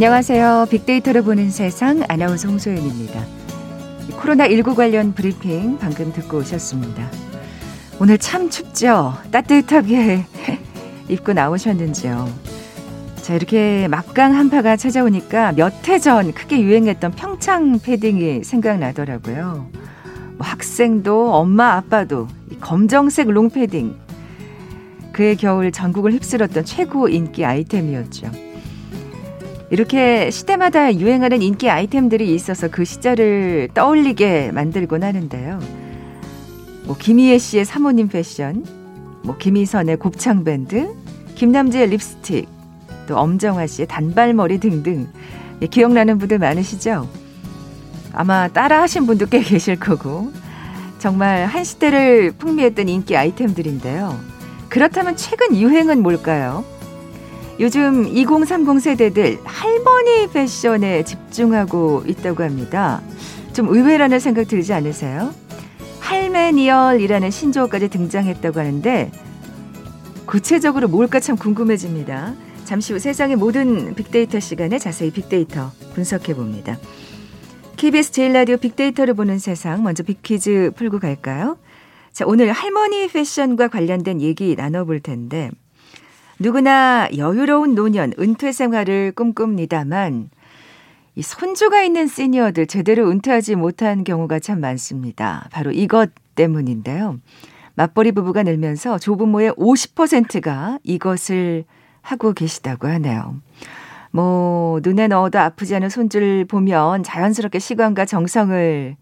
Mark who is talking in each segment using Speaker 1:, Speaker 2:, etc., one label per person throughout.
Speaker 1: 안녕하세요. 빅데이터를 보는 세상 아나운서 홍소연입니다. 코로나19 관련 브리핑 방금 듣고 오셨습니다. 오늘 참 춥죠? 따뜻하게 입고 나오셨는지요? 자, 이렇게 막강 한파가 찾아오니까 몇 해 전 크게 유행했던 평창 패딩이 생각나더라고요. 뭐 학생도 엄마 아빠도 검정색 롱패딩. 그의 겨울 전국을 휩쓸었던 최고 인기 아이템이었죠. 이렇게 시대마다 유행하는 인기 아이템들이 있어서 그 시절을 떠올리게 만들곤 하는데요. 뭐 김희애 씨의 사모님 패션, 뭐 김희선의 곱창 밴드, 김남재의 립스틱, 또 엄정화 씨의 단발머리 등등 예, 기억나는 분들 많으시죠? 아마 따라하신 분도 꽤 계실 거고 정말 한 시대를 풍미했던 인기 아이템들인데요. 그렇다면 최근 유행은 뭘까요? 요즘 2030 세대들 할머니 패션에 집중하고 있다고 합니다. 좀 의외라는 생각 들지 않으세요? 할메니얼이라는 신조어까지 등장했다고 하는데 구체적으로 뭘까 참 궁금해집니다. 잠시 후 세상의 모든 빅데이터 시간에 자세히 빅데이터 분석해 봅니다. KBS 제일 라디오 빅데이터를 보는 세상 먼저 빅퀴즈 풀고 갈까요? 자, 오늘 할머니 패션과 관련된 얘기 나눠 볼 텐데 누구나 여유로운 노년, 은퇴 생활을 꿈꿉니다만 이 손주가 있는 시니어들 제대로 은퇴하지 못한 경우가 참 많습니다. 바로 이것 때문인데요. 맞벌이 부부가 늘면서 조부모의 50%가 이것을 하고 계시다고 하네요. 뭐 눈에 넣어도 아프지 않은 손주를 보면 자연스럽게 시간과 정성을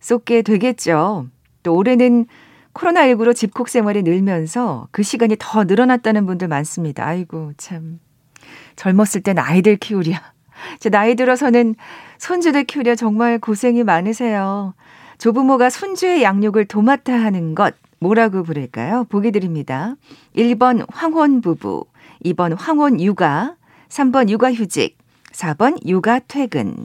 Speaker 1: 쏟게 되겠죠. 또 올해는 코로나19로 집콕 생활이 늘면서 그 시간이 더 늘어났다는 분들 많습니다. 아이고, 참. 젊었을 땐 아이들 키우랴. 제 나이 들어서는 손주들 키우랴 정말 고생이 많으세요. 조부모가 손주의 양육을 도맡아 하는 것, 뭐라고 부를까요? 보기 드립니다. 1번 황혼 부부, 2번 황혼 육아, 3번 육아 휴직, 4번 육아 퇴근.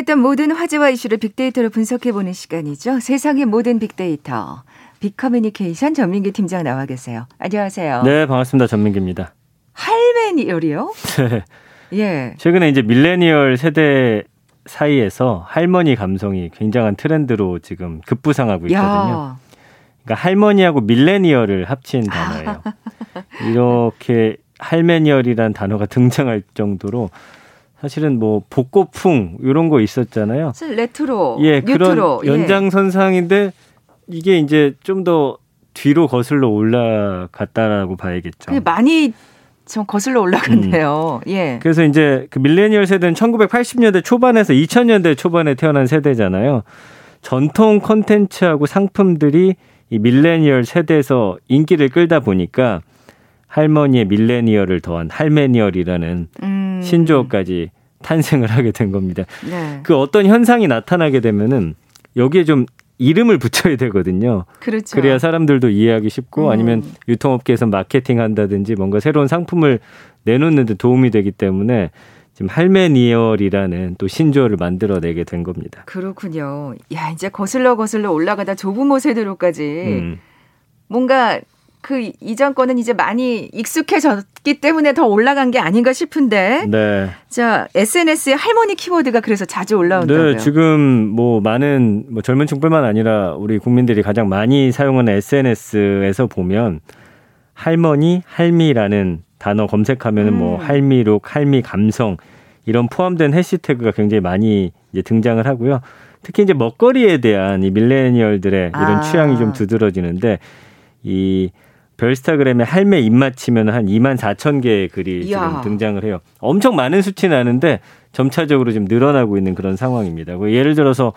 Speaker 1: 궁금했던 모든 화제와 이슈를 빅데이터로 분석해보는 시간이죠. 세상의 모든 빅데이터. 빅커뮤니케이션 전민기 팀장 나와 계세요. 안녕하세요.
Speaker 2: 네, 반갑습니다. 전민기입니다.
Speaker 1: 할매니얼이요? 네.
Speaker 2: 예. 최근에 이제 밀레니얼 세대 사이에서 할머니 감성이 굉장한 트렌드로 지금 급부상하고 있거든요. 야. 그러니까 할머니하고 밀레니얼을 합친 단어예요. 이렇게 할매니얼이란 단어가 등장할 정도로 사실은 뭐 복고풍 이런 거 있었잖아요.
Speaker 1: 레트로,
Speaker 2: 예, 뉴트로, 그런 예. 연장선상인데 이게 이제 좀 더 뒤로 거슬러 올라갔다라고 봐야겠죠.
Speaker 1: 많이 좀 거슬러 올라갔네요. 음. 예.
Speaker 2: 그래서 이제 그 밀레니얼 세대는 1980년대 초반에서 2000년대 초반에 태어난 세대잖아요. 전통 콘텐츠하고 상품들이 이 밀레니얼 세대에서 인기를 끌다 보니까 할머니의 밀레니얼을 더한 할메니얼이라는 음. 신조어까지 탄생을 하게 된 겁니다. 네. 그 어떤 현상이 나타나게 되면은 여기에 좀 이름을 붙여야 되거든요.
Speaker 1: 그렇죠.
Speaker 2: 그래야 사람들도 이해하기 쉽고 음. 아니면 유통업계에서 마케팅 한다든지 뭔가 새로운 상품을 내놓는 데 도움이 되기 때문에 지금 할메니얼이라는 또 신조어를 만들어내게 된 겁니다.
Speaker 1: 그렇군요. 야, 이제 거슬러 거슬러 올라가다 조부모 세대로까지 음. 뭔가 그 이전 거는 이제 많이 익숙해졌기 때문에 더 올라간 게 아닌가 싶은데. 네. 자, SNS에 할머니 키워드가 그래서 자주 올라온다고요.
Speaker 2: 네, 지금 뭐 많은 뭐 젊은 층뿐만 아니라 우리 국민들이 가장 많이 사용하는 SNS에서 보면 할머니, 할미라는 단어 검색하면은 뭐 음. 뭐 할미룩, 할미 감성 이런 포함된 해시태그가 굉장히 많이 이제 등장을 하고요. 특히 이제 먹거리에 대한 이 밀레니얼들의 이런 아. 취향이 좀 두드러지는데 이 별스타그램에 할매 입맛 치면 한 2만 4천 개의 글이 이야. 지금 등장을 해요. 엄청 많은 수치는 아는데 점차적으로 좀 늘어나고 있는 그런 상황입니다. 뭐 예를 들어서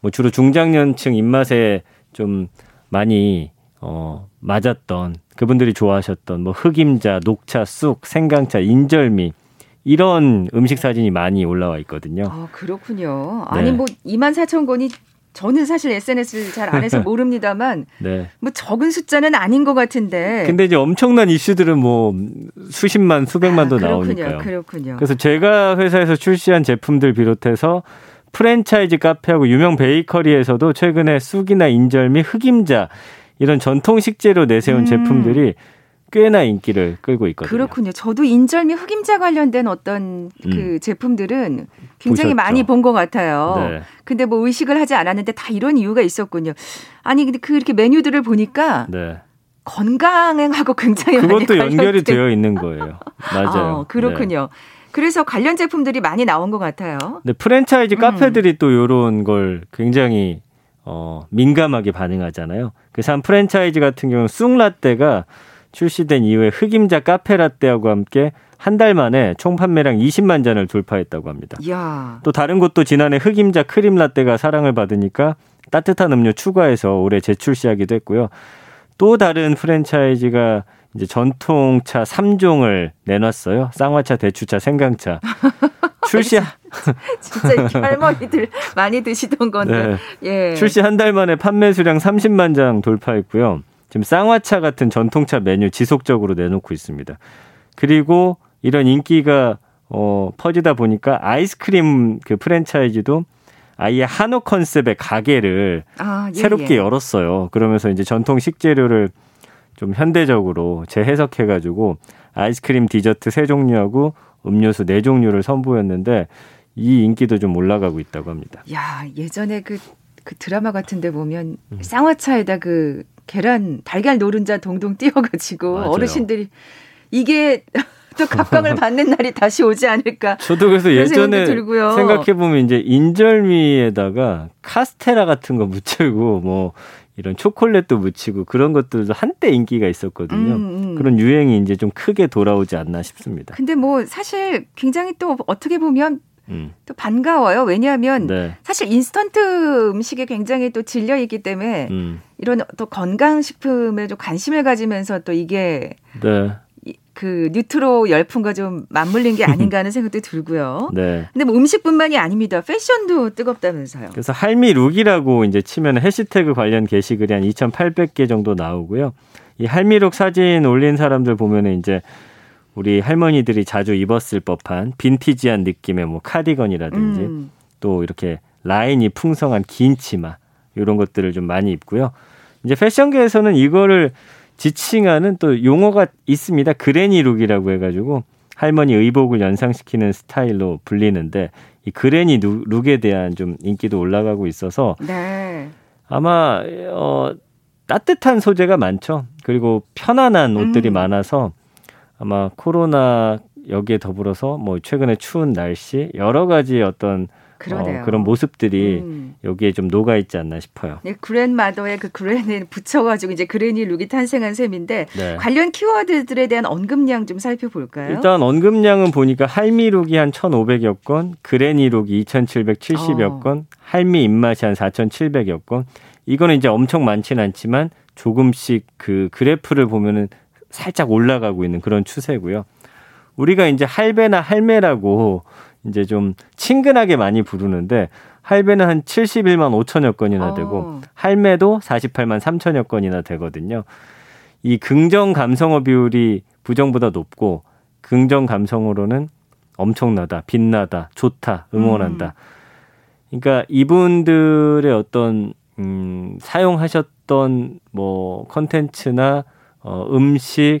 Speaker 2: 뭐 주로 중장년층 입맛에 좀 많이 어 맞았던 그분들이 좋아하셨던 뭐 흑임자, 녹차, 쑥, 생강차, 인절미 이런 음식 사진이 많이 올라와 있거든요.
Speaker 1: 아, 그렇군요. 아니 네. 뭐 2만 4천 권이 저는 사실 SNS를 잘 안 해서 모릅니다만 네. 뭐 적은 숫자는 아닌 것 같은데.
Speaker 2: 근데 이제 엄청난 이슈들은 뭐 수십만 수백만도 아, 나오니까요.
Speaker 1: 그렇군요.
Speaker 2: 그래서 제가 회사에서 출시한 제품들 비롯해서 프랜차이즈 카페하고 유명 베이커리에서도 최근에 쑥이나 인절미, 흑임자 이런 전통 식재료 내세운 음. 제품들이 꽤나 인기를 끌고 있거든요.
Speaker 1: 그렇군요. 저도 인절 미 흑임자 관련된 어떤 그 음. 제품들은 굉장히 보셨죠? 많이 본 것 같아요. 네. 근데 뭐 의식을 하지 않았는데 다 이런 이유가 있었군요. 아니 근데 그렇게 메뉴들을 보니까 네. 건강하고 굉장히
Speaker 2: 그것도 연결이 되어 있는 거예요. 맞아요.
Speaker 1: 어, 그렇군요. 네. 그래서 관련 제품들이 많이 나온 것 같아요.
Speaker 2: 네, 프랜차이즈 음. 카페들이 또 이런 걸 굉장히 어, 민감하게 반응하잖아요. 그래서 한 프랜차이즈 같은 경우는 쑥라떼가 출시된 이후에 흑임자 카페라떼하고 함께 한 달 만에 총 판매량 20만 잔을 돌파했다고 합니다.
Speaker 1: 야.
Speaker 2: 또 다른 곳도 지난해 흑임자 크림라떼가 사랑을 받으니까 따뜻한 음료 추가해서 올해 재출시하기도 했고요. 또 다른 프랜차이즈가 이제 전통차 3종을 내놨어요. 쌍화차, 대추차, 생강차. 출시
Speaker 1: 진짜 할머니들 많이 드시던 건데. 네.
Speaker 2: 예. 출시 한 달 만에 판매 수량 30만 장 돌파했고요. 지금 쌍화차 같은 전통차 메뉴 지속적으로 내놓고 있습니다. 그리고 이런 인기가 어, 퍼지다 보니까 아이스크림 그 프랜차이즈도 아예 한우 컨셉의 가게를 아, 예, 새롭게 예. 열었어요. 그러면서 이제 전통 식재료를 좀 현대적으로 재해석해가지고 아이스크림 디저트 세 종류하고 음료수 네 종류를 선보였는데 이 인기도 좀 올라가고 있다고 합니다.
Speaker 1: 야 예전에 그, 그 드라마 같은데 보면 음. 쌍화차에다 그 계란 달걀 노른자 동동 띄워가지고 맞아요. 어르신들이 이게 또 각광을 받는 날이 다시 오지 않을까.
Speaker 2: 저도 그래서 예전에 생각해 보면 이제 인절미에다가 카스테라 같은 거 묻히고 뭐 이런 초콜릿도 묻히고 그런 것들도 한때 인기가 있었거든요. 음, 음. 그런 유행이 이제 좀 크게 돌아오지 않나 싶습니다.
Speaker 1: 근데 뭐 사실 굉장히 또 어떻게 보면 음. 또 반가워요. 왜냐하면 네. 사실 인스턴트 음식에 굉장히 또 질려 있기 때문에 음. 이런 또 건강 식품에 좀 관심을 가지면서 또 이게 네. 그 뉴트로 열풍과 좀 맞물린 게 아닌가 하는 생각도 들고요. 네. 근데 뭐 음식뿐만이 아닙니다. 패션도 뜨겁다면서요.
Speaker 2: 그래서 할미 룩이라고 이제 치면 해시태그 관련 게시글이 한 2,800개 정도 나오고요. 이 할미룩 사진 올린 사람들 보면은 이제 우리 할머니들이 자주 입었을 법한 빈티지한 느낌의 뭐 카디건이라든지 음. 또 이렇게 라인이 풍성한 긴 치마 이런 것들을 좀 많이 입고요. 이제 패션계에서는 이거를 지칭하는 또 용어가 있습니다. 그레니 룩이라고 해가지고 할머니 의복을 연상시키는 스타일로 불리는데 이 그레니 룩에 대한 좀 인기도 올라가고 있어서 네. 아마 어 따뜻한 소재가 많죠. 그리고 편안한 옷들이 음. 많아서 아마 코로나 여기에 더불어서 뭐 최근에 추운 날씨 여러 가지 어떤 어, 그런 모습들이 음. 여기에 좀 녹아 있지 않나 싶어요.
Speaker 1: 네, 그랜마더의 그 그랜을 붙여가지고 이제 그레니 룩이 탄생한 셈인데 네. 관련 키워드들에 대한 언급량 좀 살펴볼까요?
Speaker 2: 일단 언급량은 보니까 할미 룩이 한 1,500여 건, 그레니 룩이 2,770여 어. 건, 할미 입맛이 한 4,700여 건. 이거는 이제 엄청 많지는 않지만 조금씩 그 그래프를 보면은 살짝 올라가고 있는 그런 추세고요. 우리가 이제 할배나 할매라고 이제 좀 친근하게 많이 부르는데 할배는 한 71만 5천여 건이나 되고 어. 할매도 48만 3천여 건이나 되거든요. 이 긍정 감성어 비율이 부정보다 높고 긍정 감성으로는 엄청나다, 빛나다, 좋다, 응원한다. 음. 그러니까 이분들의 어떤 음 사용하셨던 뭐 컨텐츠나 어, 음식,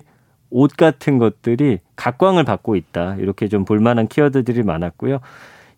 Speaker 2: 옷 같은 것들이 각광을 받고 있다. 이렇게 좀 볼만한 키워드들이 많았고요.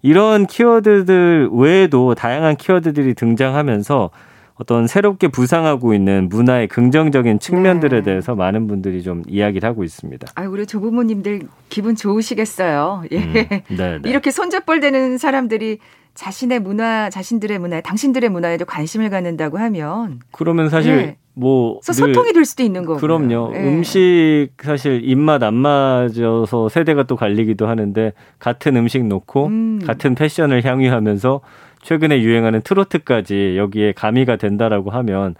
Speaker 2: 이런 키워드들 외에도 다양한 키워드들이 등장하면서 어떤 새롭게 부상하고 있는 문화의 긍정적인 측면들에 네. 대해서 많은 분들이 좀 이야기를 하고 있습니다.
Speaker 1: 아, 우리 조부모님들 기분 좋으시겠어요. 예. 음, 네, 네. 이렇게 손잡벌 되는 사람들이 자신의 문화, 자신들의 문화에, 당신들의 문화에도 관심을 갖는다고 하면
Speaker 2: 그러면 사실 네. 뭐
Speaker 1: 소통이 될 수도 있는 거고
Speaker 2: 그럼요. 네. 음식 사실 입맛 안 맞아서 세대가 또 갈리기도 하는데 같은 음식 놓고 음. 같은 패션을 향유하면서 최근에 유행하는 트로트까지 여기에 가미가 된다라고 하면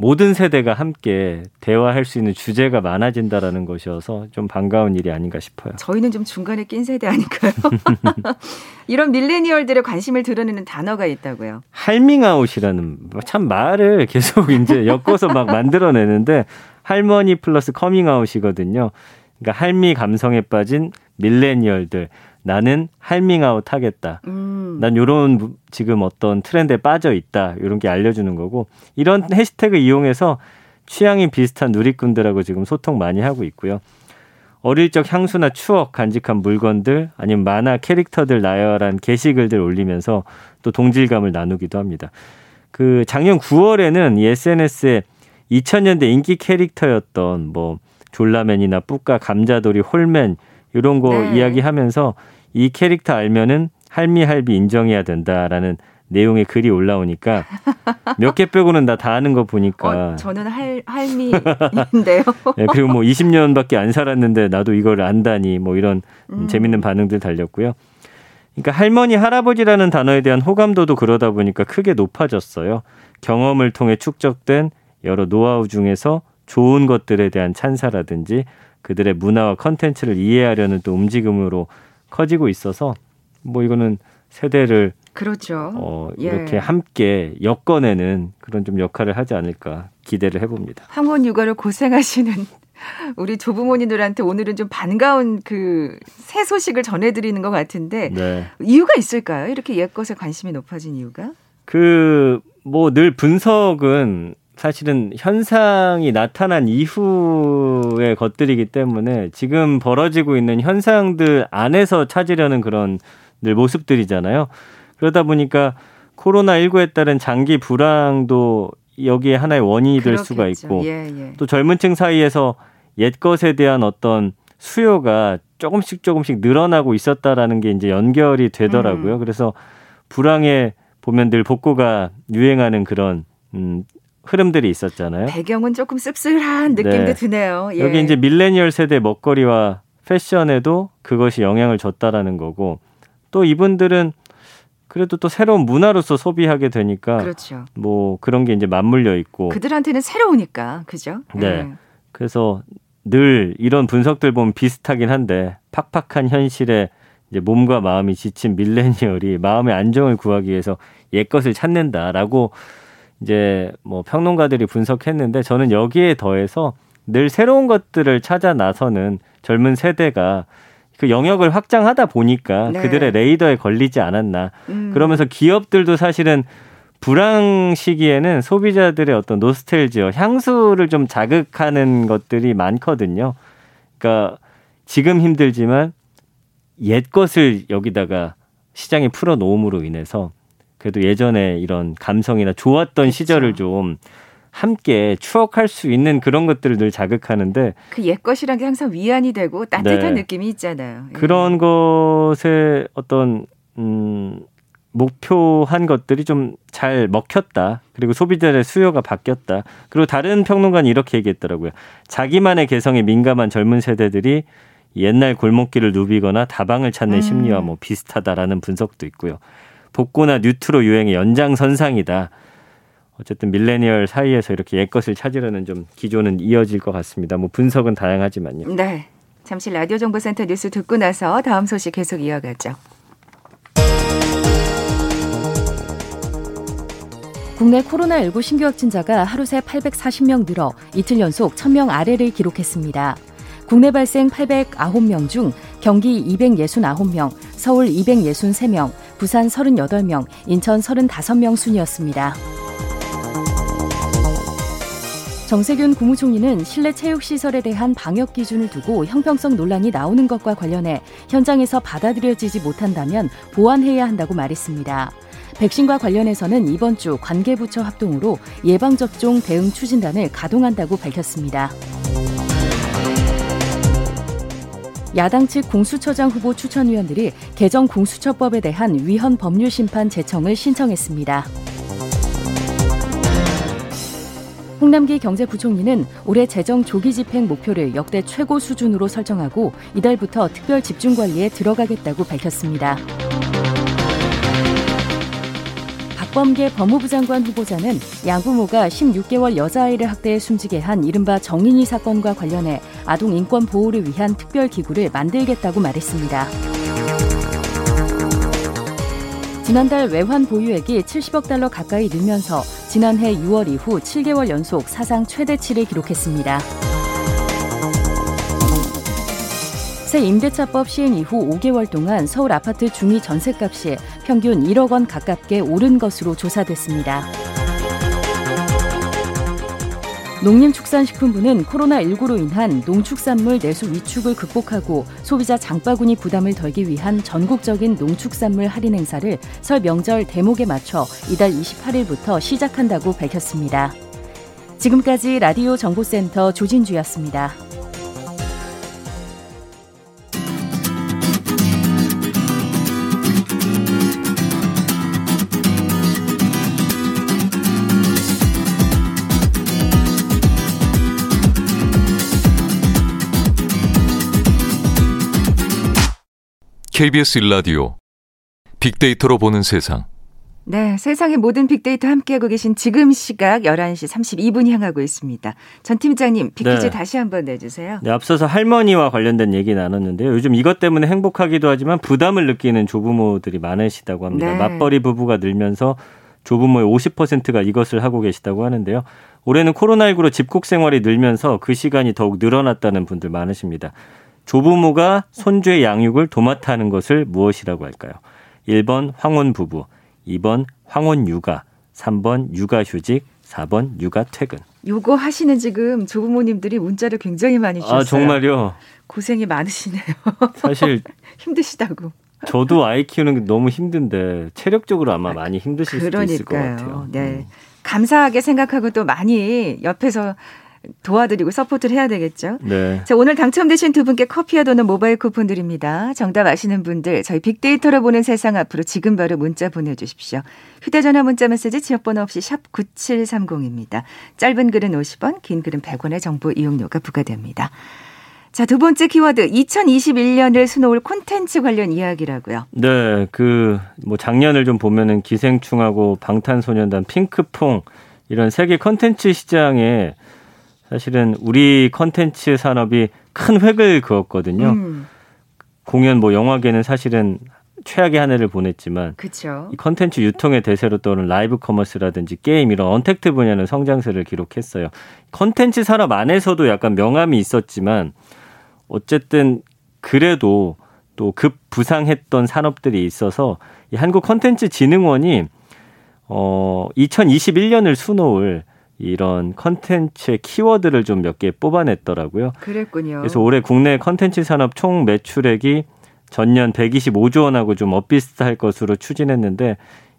Speaker 2: 모든 세대가 함께 대화할 수 있는 주제가 많아진다라는 것이어서 좀 반가운 일이 아닌가 싶어요.
Speaker 1: 저희는 좀 중간에 낀 세대 아닐까요? 이런 밀레니얼들의 관심을 드러내는 단어가 있다고요.
Speaker 2: 할밍아웃이라는 참 말을 계속 이제 엮어서 막 만들어내는데 할머니 플러스 커밍아웃이거든요. 그러니까 할미 감성에 빠진 밀레니얼들. 나는 할밍아웃 하겠다. 음. 난 요런 지금 어떤 트렌드에 빠져 있다. 요런 게 알려주는 거고 이런 해시태그 이용해서 취향이 비슷한 누리꾼들하고 지금 소통 많이 하고 있고요. 어릴 적 향수나 추억 간직한 물건들 아니면 만화 캐릭터들 나열한 게시글들 올리면서 또 동질감을 나누기도 합니다. 그 작년 9월에는 이 SNS에 2000년대 인기 캐릭터였던 뭐 졸라맨이나 뿌까 감자돌이 홀맨 이런 거 네. 이야기하면서 이 캐릭터 알면은 할미 할비 인정해야 된다라는 내용의 글이 올라오니까 몇 개 빼고는 다다 아는 거 보니까
Speaker 1: 어, 저는 할 할미인데요.
Speaker 2: 네, 그리고 뭐 20년밖에 안 살았는데 나도 이걸 안다니 뭐 이런 음. 재밌는 반응들 달렸고요. 그러니까 할머니 할아버지라는 단어에 대한 호감도도 그러다 보니까 크게 높아졌어요. 경험을 통해 축적된 여러 노하우 중에서 좋은 것들에 대한 찬사라든지 그들의 문화와 컨텐츠를 이해하려는 또 움직임으로 커지고 있어서 뭐 이거는 세대를
Speaker 1: 그렇죠.
Speaker 2: 어, 예. 이렇게 예. 함께 엮어내는 그런 좀 역할을 하지 않을까 기대를 해봅니다.
Speaker 1: 황혼 육아를 고생하시는 우리 조부모님들한테 오늘은 좀 반가운 그 새 소식을 전해드리는 것 같은데 네. 이유가 있을까요? 이렇게 옛 것에 관심이 높아진 이유가?
Speaker 2: 그 뭐 늘 분석은 사실은 현상이 나타난 이후의 것들이기 때문에 지금 벌어지고 있는 현상들 안에서 찾으려는 그런 늘 모습들이잖아요. 그러다 보니까 코로나19에 따른 장기 불황도 여기에 하나의 원인이 될 그렇겠죠. 수가 있고 예, 예. 또 젊은 층 사이에서 옛 것에 대한 어떤 수요가 조금씩 조금씩 늘어나고 있었다라는 게 이제 연결이 되더라고요. 음. 그래서 불황에 보면 늘 복고가 유행하는 그런 음, 흐름들이 있었잖아요.
Speaker 1: 배경은 조금 씁쓸한 느낌도 네. 드네요.
Speaker 2: 예. 여기 이제 밀레니얼 세대 먹거리와 패션에도 그것이 영향을 줬다라는 거고 또 이분들은 그래도 또 새로운 문화로서 소비하게 되니까 그렇죠. 뭐 그런 게 이제 맞물려 있고
Speaker 1: 그들한테는 새로우니까 그죠?
Speaker 2: 네. 네. 그래서 늘 이런 분석들 보면 비슷하긴 한데 팍팍한 현실에 이제 몸과 마음이 지친 밀레니얼이 마음의 안정을 구하기 위해서 옛 것을 찾는다라고 이제 뭐 평론가들이 분석했는데 저는 여기에 더해서 늘 새로운 것들을 찾아 나서는 젊은 세대가 그 영역을 확장하다 보니까 네. 그들의 레이더에 걸리지 않았나. 음. 그러면서 기업들도 사실은 불황 시기에는 소비자들의 어떤 노스텔지어, 향수를 좀 자극하는 것들이 많거든요. 그러니까 지금 힘들지만 옛 것을 여기다가 시장에 풀어 놓음으로 인해서 그래도 예전에 이런 감성이나 좋았던 그렇죠. 시절을 좀 함께 추억할 수 있는 그런 것들을 늘 자극하는데
Speaker 1: 그 옛 것이란 게 항상 위안이 되고 따뜻한 네. 느낌이 있잖아요.
Speaker 2: 예. 그런 것에 어떤 음 목표한 것들이 좀 잘 먹혔다. 그리고 소비자의 수요가 바뀌었다. 그리고 다른 평론가는 이렇게 얘기했더라고요. 자기만의 개성에 민감한 젊은 세대들이 옛날 골목길을 누비거나 다방을 찾는 음. 심리와 뭐 비슷하다라는 분석도 있고요. 복고나 뉴트로 유행의 연장선상이다. 어쨌든 밀레니얼 사이에서 이렇게 옛것을 찾으려는 좀 기조는 이어질 것 같습니다. 뭐 분석은 다양하지만요.
Speaker 1: 네. 잠시 라디오 정보센터 뉴스 듣고 나서 다음 소식 계속 이어가죠. 국내 코로나19 신규 확진자가 하루 새 840명 늘어 이틀 연속 1000명 아래를 기록했습니다. 국내 발생 809명 중 경기 269명, 서울 263명, 부산 38명, 인천 35명 순이었습니다. 정세균 국무총리는 실내 체육시설에 대한 방역 기준을 두고 형평성 논란이 나오는 것과 관련해 현장에서 받아들여지지 못한다면 보완해야 한다고 말했습니다. 백신과 관련해서는 이번 주 관계부처 합동으로 예방접종 대응 추진단을 가동한다고 밝혔습니다. 야당 측 공수처장 후보 추천위원들이 개정 공수처법에 대한 위헌 법률 심판 제청을 신청했습니다.
Speaker 3: 홍남기 경제부총리는 올해 재정 조기 집행 목표를 역대 최고 수준으로 설정하고 이달부터 특별 집중 관리에 들어가겠다고 밝혔습니다. 박범계 법무부 장관 후보자는 양부모가 16개월 여자아이를 학대해 숨지게 한 이른바 정인이 사건과 관련해 아동 인권 보호를 위한 특별 기구를 만들겠다고 말했습니다. 지난달 외환 보유액이 70억 달러 가까이 늘면서 지난해 6월 이후 7개월 연속 사상 최대치를 기록했습니다. 새 임대차법 시행 이후 5개월 동안 서울 아파트 중위 전셋값이 평균 1억 원 가깝게 오른 것으로 조사됐습니다. 농림축산식품부는 코로나19로 인한 농축산물 내수 위축을 극복하고 소비자 장바구니 부담을 덜기 위한 전국적인 농축산물 할인 행사를 설 명절 대목에 맞춰 이달 28일부터 시작한다고 밝혔습니다. 지금까지 라디오 정보센터 조진주였습니다.
Speaker 4: KBS 일라디오 빅데이터로 보는 세상.
Speaker 1: 네, 세상의 모든 빅데이터 함께하고 계신 지금 시각 11시 32분 향하고 있습니다. 전 팀장님, 빅퀴즈 네. 다시 한번 내주세요.
Speaker 2: 네, 앞서서 할머니와 관련된 얘기 나눴는데요. 요즘 이것 때문에 행복하기도 하지만 부담을 느끼는 조부모들이 많으시다고 합니다. 네. 맞벌이 부부가 늘면서 조부모의 50%가 이것을 하고 계시다고 하는데요. 올해는 코로나19로 집콕 생활이 늘면서 그 시간이 더욱 늘어났다는 분들 많으십니다. 조부모가 손주의 양육을 도맡아 하는 것을 무엇이라고 할까요? 1번 황혼 부부, 2번 황혼 육아, 3번 육아 휴직, 4번 육아 퇴근.
Speaker 1: 요거 하시는 지금 조부모님들이 문자를 굉장히 많이 주셨어요.
Speaker 2: 아, 정말요?
Speaker 1: 고생이 많으시네요.
Speaker 2: 사실
Speaker 1: 힘드시다고.
Speaker 2: 저도 아이 키우는 게 너무 힘든데 체력적으로 아마 많이 힘드실
Speaker 1: 그러니까요.
Speaker 2: 수도 있을 것 같아요.
Speaker 1: 네. 음. 감사하게 생각하고 또 많이 옆에서 도와드리고 support를 해야 되겠죠. 네. 자, 오늘 당첨되신 두 분께 커피와 도넛 모바일 쿠폰 드립니다. 정답 아시는 분들 저희 빅데이터로 보는 세상 앞으로 지금 바로 문자 보내주십시오. 휴대전화 문자 메시지 지역번호 없이 샵 9730입니다. 짧은 글은 50원, 긴 글은 100원의 정보 이용료가 부과됩니다. 자, 두 번째 키워드 2021년을 수놓을 콘텐츠 관련 이야기라고요.
Speaker 2: 네, 그 뭐 작년을 좀 보면은 기생충하고 방탄소년단, 핑크퐁 이런 세계 콘텐츠 시장에 사실은 우리 컨텐츠 산업이 큰 획을 그었거든요. 음. 공연 뭐 영화계는 사실은 최악의 한 해를 보냈지만 그쵸. 이 컨텐츠 유통의 대세로 떠오른 라이브 커머스라든지 게임 이런 언택트 분야는 성장세를 기록했어요. 컨텐츠 산업 안에서도 약간 명암이 있었지만 어쨌든 그래도 또 급 부상했던 산업들이 있어서 이 한국 컨텐츠 진흥원이 어 2021년을 수놓을 이런 컨텐츠의 키워드를 좀 몇 개 뽑아냈더라고요.
Speaker 1: 그랬군요.
Speaker 2: 그래서 올해 국내 컨텐츠 산업 총 매출액이 전년 125조 원하고 좀 엇비슷할 것으로 추진했는데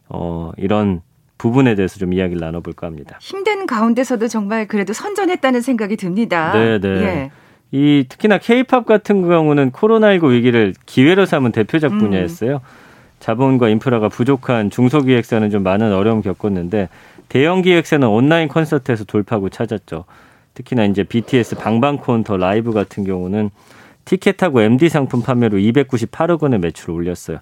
Speaker 2: 어 이런 부분에 대해서 좀 이야기를 나눠볼까 합니다.
Speaker 1: 힘든 가운데서도 정말 그래도 선전했다는 생각이 듭니다.
Speaker 2: 네, 네. 예. 이 특히나 케이팝 같은 경우는 코로나19 위기를 기회로 삼은 대표작 음. 분야였어요. 음. 자본과 인프라가 부족한 중소기획사는 좀 많은 어려움 겪었는데 대형 기획사는 온라인 콘서트에서 돌파구 찾았죠. 특히나 이제 BTS 방방콘 더 라이브 같은 경우는 티켓하고 MD 상품 판매로 298억 원의 매출을 올렸어요.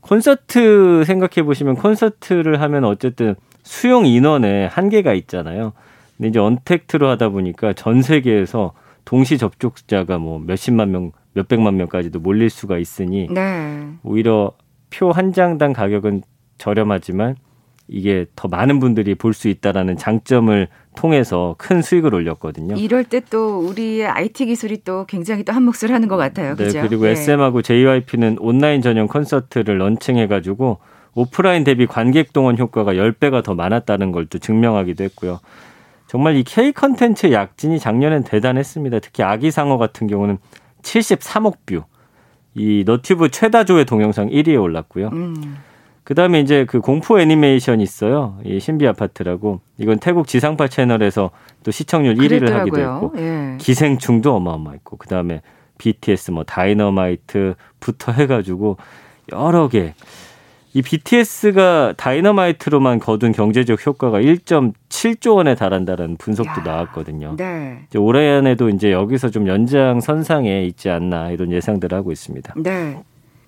Speaker 2: 콘서트 생각해 보시면 콘서트를 하면 어쨌든 수용 인원에 한계가 있잖아요. 근데 이제 언택트로 하다 보니까 전 세계에서 동시 접촉자가 뭐 몇십만 명, 몇백만 명까지도 몰릴 수가 있으니 네. 오히려 표 한 장당 가격은 저렴하지만 이게 더 많은 분들이 볼 수 있다라는 장점을 통해서 큰 수익을 올렸거든요.
Speaker 1: 이럴 때 또 우리의 IT 기술이 또 굉장히 또 한 몫을 하는 것 같아요.
Speaker 2: 네, 그죠? 그리고 네. SM하고 JYP는 온라인 전용 콘서트를 런칭해 가지고 오프라인 대비 관객 동원 효과가 10배가 더 많았다는 걸 또 증명하기도 했고요. 정말 이 K 컨텐츠 약진이 작년엔 대단했습니다. 특히 아기상어 같은 경우는 73억 뷰. 이 너튜브 최다 조회 동영상 1위에 올랐고요. 음. 그 다음에 이제 그 공포 애니메이션 있어요. 이 신비 아파트라고. 이건 태국 지상파 채널에서 또 시청률 1위를 하기도 했고. 예. 기생충도 어마어마했고. 그 다음에 BTS 뭐 다이너마이트부터 해가지고 여러 개. 이 BTS가 다이너마이트로만 거둔 경제적 효과가 1.7 7조 원에 달한다는 분석도
Speaker 1: 야,
Speaker 2: 나왔거든요.
Speaker 1: 네.
Speaker 2: 이제 올해 안에도 이제 여기서 좀 연장 선상에 있지 않나 이런 예상들을 하고 있습니다.
Speaker 1: 네.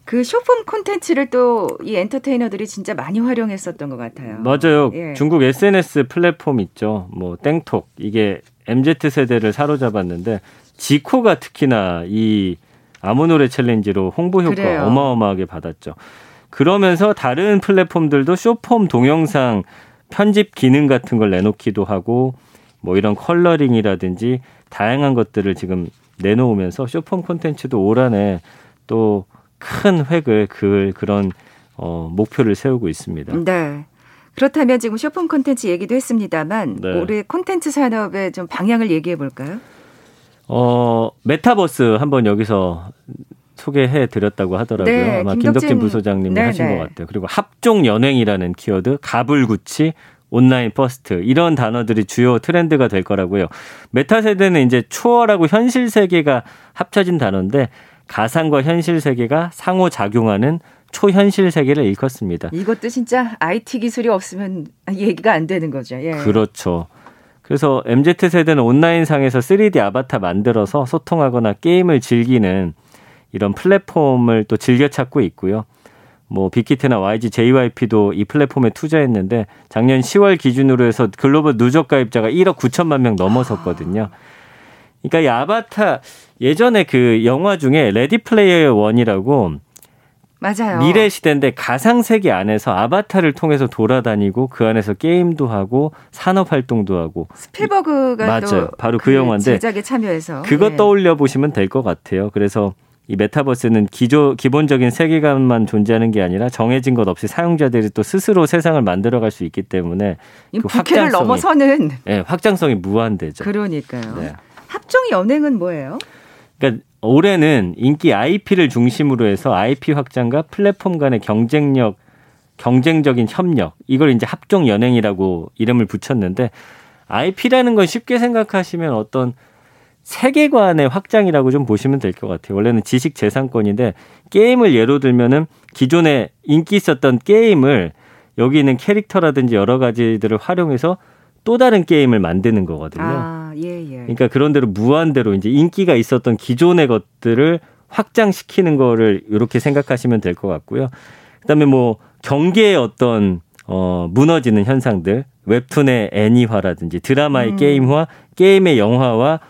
Speaker 1: 그 숏폼 콘텐츠를 또 이 엔터테이너들이 진짜 많이 활용했었던 것 같아요.
Speaker 2: 맞아요.
Speaker 1: 예.
Speaker 2: 중국 SNS 플랫폼 있죠. 뭐 땡톡 이게 MZ 세대를 사로잡았는데 지코가 특히나 이 아무 노래 챌린지로 홍보 효과
Speaker 1: 그래요.
Speaker 2: 어마어마하게 받았죠. 그러면서 다른 플랫폼들도 숏폼 동영상 편집 기능 같은 걸 내놓기도 하고 뭐 이런 컬러링이라든지 다양한 것들을 지금 내놓으면서 숏폼 콘텐츠도 올 한해 또 큰 획을 그을 그런 어, 목표를 세우고 있습니다.
Speaker 1: 네. 그렇다면 지금 숏폼 콘텐츠 얘기도 했습니다만
Speaker 2: 네.
Speaker 1: 올해 콘텐츠 산업의 좀 방향을 얘기해 볼까요?
Speaker 2: 어, 메타버스 한번 여기서 소개해 드렸다고 하더라고요.
Speaker 1: 네,
Speaker 2: 아마
Speaker 1: 김덕진-
Speaker 2: 김덕진 부소장님이
Speaker 1: 네,
Speaker 2: 하신
Speaker 1: 네.
Speaker 2: 것 같아요. 그리고 합종연횡이라는 키워드, 가불구치, 온라인 first 이런 단어들이 주요 트렌드가 될 거라고요. 메타버스는 이제 초월하고 현실 세계가 합쳐진 단어인데 가상과 현실 세계가 상호 작용하는 초현실 세계를 일컫습니다.
Speaker 1: 이것도 진짜 IT 기술이 없으면 얘기가 안 되는 거죠. 예.
Speaker 2: 그렇죠. 그래서 MZ 세대는 온라인상에서 3D 아바타 만들어서 소통하거나 게임을 즐기는 이런 플랫폼을 또 즐겨 찾고 있고요. 뭐 빅히트나 YG, JYP도 이 플랫폼에 투자했는데 작년 10월 기준으로 해서 글로벌 누적 가입자가 1억 9천만 명 넘어섰거든요. 그러니까 이 아바타 예전에 그 영화 중에 레디 플레이어 원이라고
Speaker 1: 맞아요.
Speaker 2: 미래 시대인데 가상 세계 안에서 아바타를 통해서 돌아다니고 그 안에서 게임도 하고 산업 활동도 하고
Speaker 1: 스필버그가
Speaker 2: 맞아요.
Speaker 1: 또
Speaker 2: 바로 그 영화인데
Speaker 1: 제작에 참여해서
Speaker 2: 그것
Speaker 1: 예.
Speaker 2: 떠올려 보시면 될 것 같아요. 그래서 이 메타버스는 기조 기본적인 세계관만 존재하는 게 아니라 정해진 것 없이 사용자들이 또 스스로 세상을 만들어갈 수 있기 때문에 이그 확장성이-
Speaker 1: 넘어서는
Speaker 2: 예, 확장성이 무한대죠.
Speaker 1: 그러니까요.
Speaker 2: 네.
Speaker 1: 합종 연행은 뭐예요?
Speaker 2: 그러니까 올해는 인기 IP를 중심으로 해서 IP 확장과 플랫폼 간의 경쟁력, 경쟁적인 협력 이걸 이제 합종 연행이라고 이름을 붙였는데 IP라는 건 쉽게 생각하시면 어떤 세계관의 확장이라고 좀 보시면 될 것 같아요. 원래는 지식 재산권인데 게임을 예로 들면은 기존에 인기 있었던 게임을 여기 있는 캐릭터라든지 여러 가지들을 활용해서 또 다른 게임을 만드는 거거든요.
Speaker 1: 아, 예, 예.
Speaker 2: 그러니까 그런 대로 무한대로 이제 인기가 있었던 기존의 것들을 확장시키는 거를 이렇게 생각하시면 될 것 같고요. 그다음에 뭐 경계의 어떤 어 무너지는 현상들, 웹툰의 애니화라든지 드라마의
Speaker 1: 음.
Speaker 2: 게임화, 게임의 영화화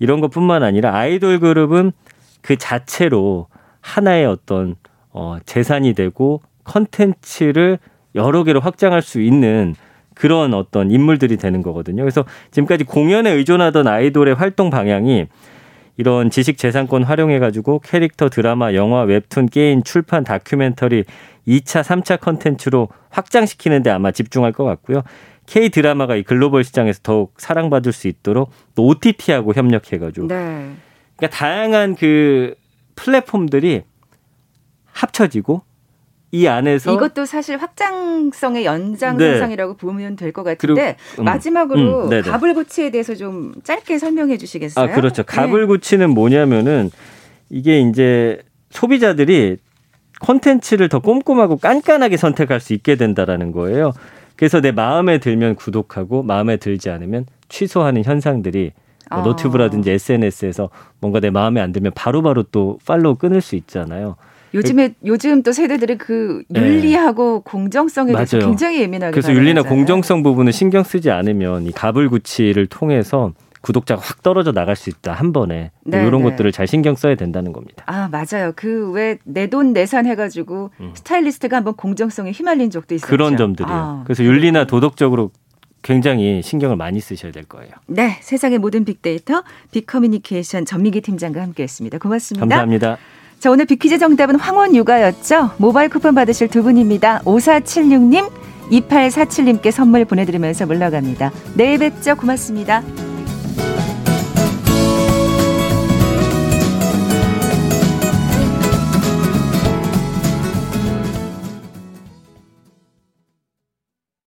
Speaker 2: 이런 것뿐만 아니라 아이돌 그룹은 그 자체로 하나의 어떤 어 재산이 되고 컨텐츠를 여러 개로 확장할 수 있는 그런 어떤 인물들이 되는 거거든요. 그래서 지금까지 공연에 의존하던 아이돌의 활동 방향이 이런 지식 재산권 활용해 가지고 캐릭터, 드라마, 영화, 웹툰, 게임, 출판, 다큐멘터리 2차, 3차 컨텐츠로 확장시키는 데 아마 집중할 것 같고요. K 드라마가 이 글로벌 시장에서 더욱 사랑받을 수 있도록 또 OTT하고 협력해 가지고
Speaker 1: 네.
Speaker 2: 그러니까 다양한 그 플랫폼들이 합쳐지고 이 안에서
Speaker 1: 이것도 사실 확장성의 연장선상이라고 보면 될 것 같은데
Speaker 2: 그리고, 음,
Speaker 1: 마지막으로
Speaker 2: 음, 네네.
Speaker 1: 가불고치에 대해서 좀 짧게 설명해 주시겠어요?
Speaker 2: 아, 그렇죠.
Speaker 1: 네.
Speaker 2: 가불구치는 뭐냐면은 이게 이제 소비자들이 콘텐츠를 더 꼼꼼하고 깐깐하게 선택할 수 있게 된다라는 거예요. 그래서 내 마음에 들면 구독하고 마음에 들지 않으면 취소하는 현상들이 뭐
Speaker 1: 아.
Speaker 2: 노트브라든지 SNS에서 뭔가 내 마음에 안 들면 바로바로 또 팔로우 끊을 수 있잖아요.
Speaker 1: 요즘에 요즘 또 세대들이 그 윤리하고 공정성에 대해서
Speaker 2: 네. 맞아요.
Speaker 1: 굉장히 예민하게
Speaker 2: 그래서 윤리나. 공정성 부분을 신경 쓰지 않으면 이 가불구치를 통해서 구독자가 확 떨어져 나갈 수 있다 한 번에
Speaker 1: 네,
Speaker 2: 이런
Speaker 1: 네.
Speaker 2: 것들을 잘 신경 써야 된다는 겁니다.
Speaker 1: 아 맞아요. 그 왜 내 돈 내산 해가지고
Speaker 2: 음.
Speaker 1: 스타일리스트가 한번 공정성에 휘말린 적도 있었죠.
Speaker 2: 그런 점들이에요.
Speaker 1: 아,
Speaker 2: 그래서 윤리나 도덕적으로 굉장히 신경을 많이 쓰셔야 될 거예요.
Speaker 1: 네, 세상의 모든 빅데이터 빅커뮤니케이션 전민기 팀장과 함께했습니다. 고맙습니다.
Speaker 2: 감사합니다.
Speaker 1: 자 오늘 빅퀴즈 정답은 황원 육아였죠. 모바일 쿠폰 받으실 두 분입니다. 5476님, 2847님께 선물 보내드리면서 물러갑니다. 내일 뵙죠. 고맙습니다.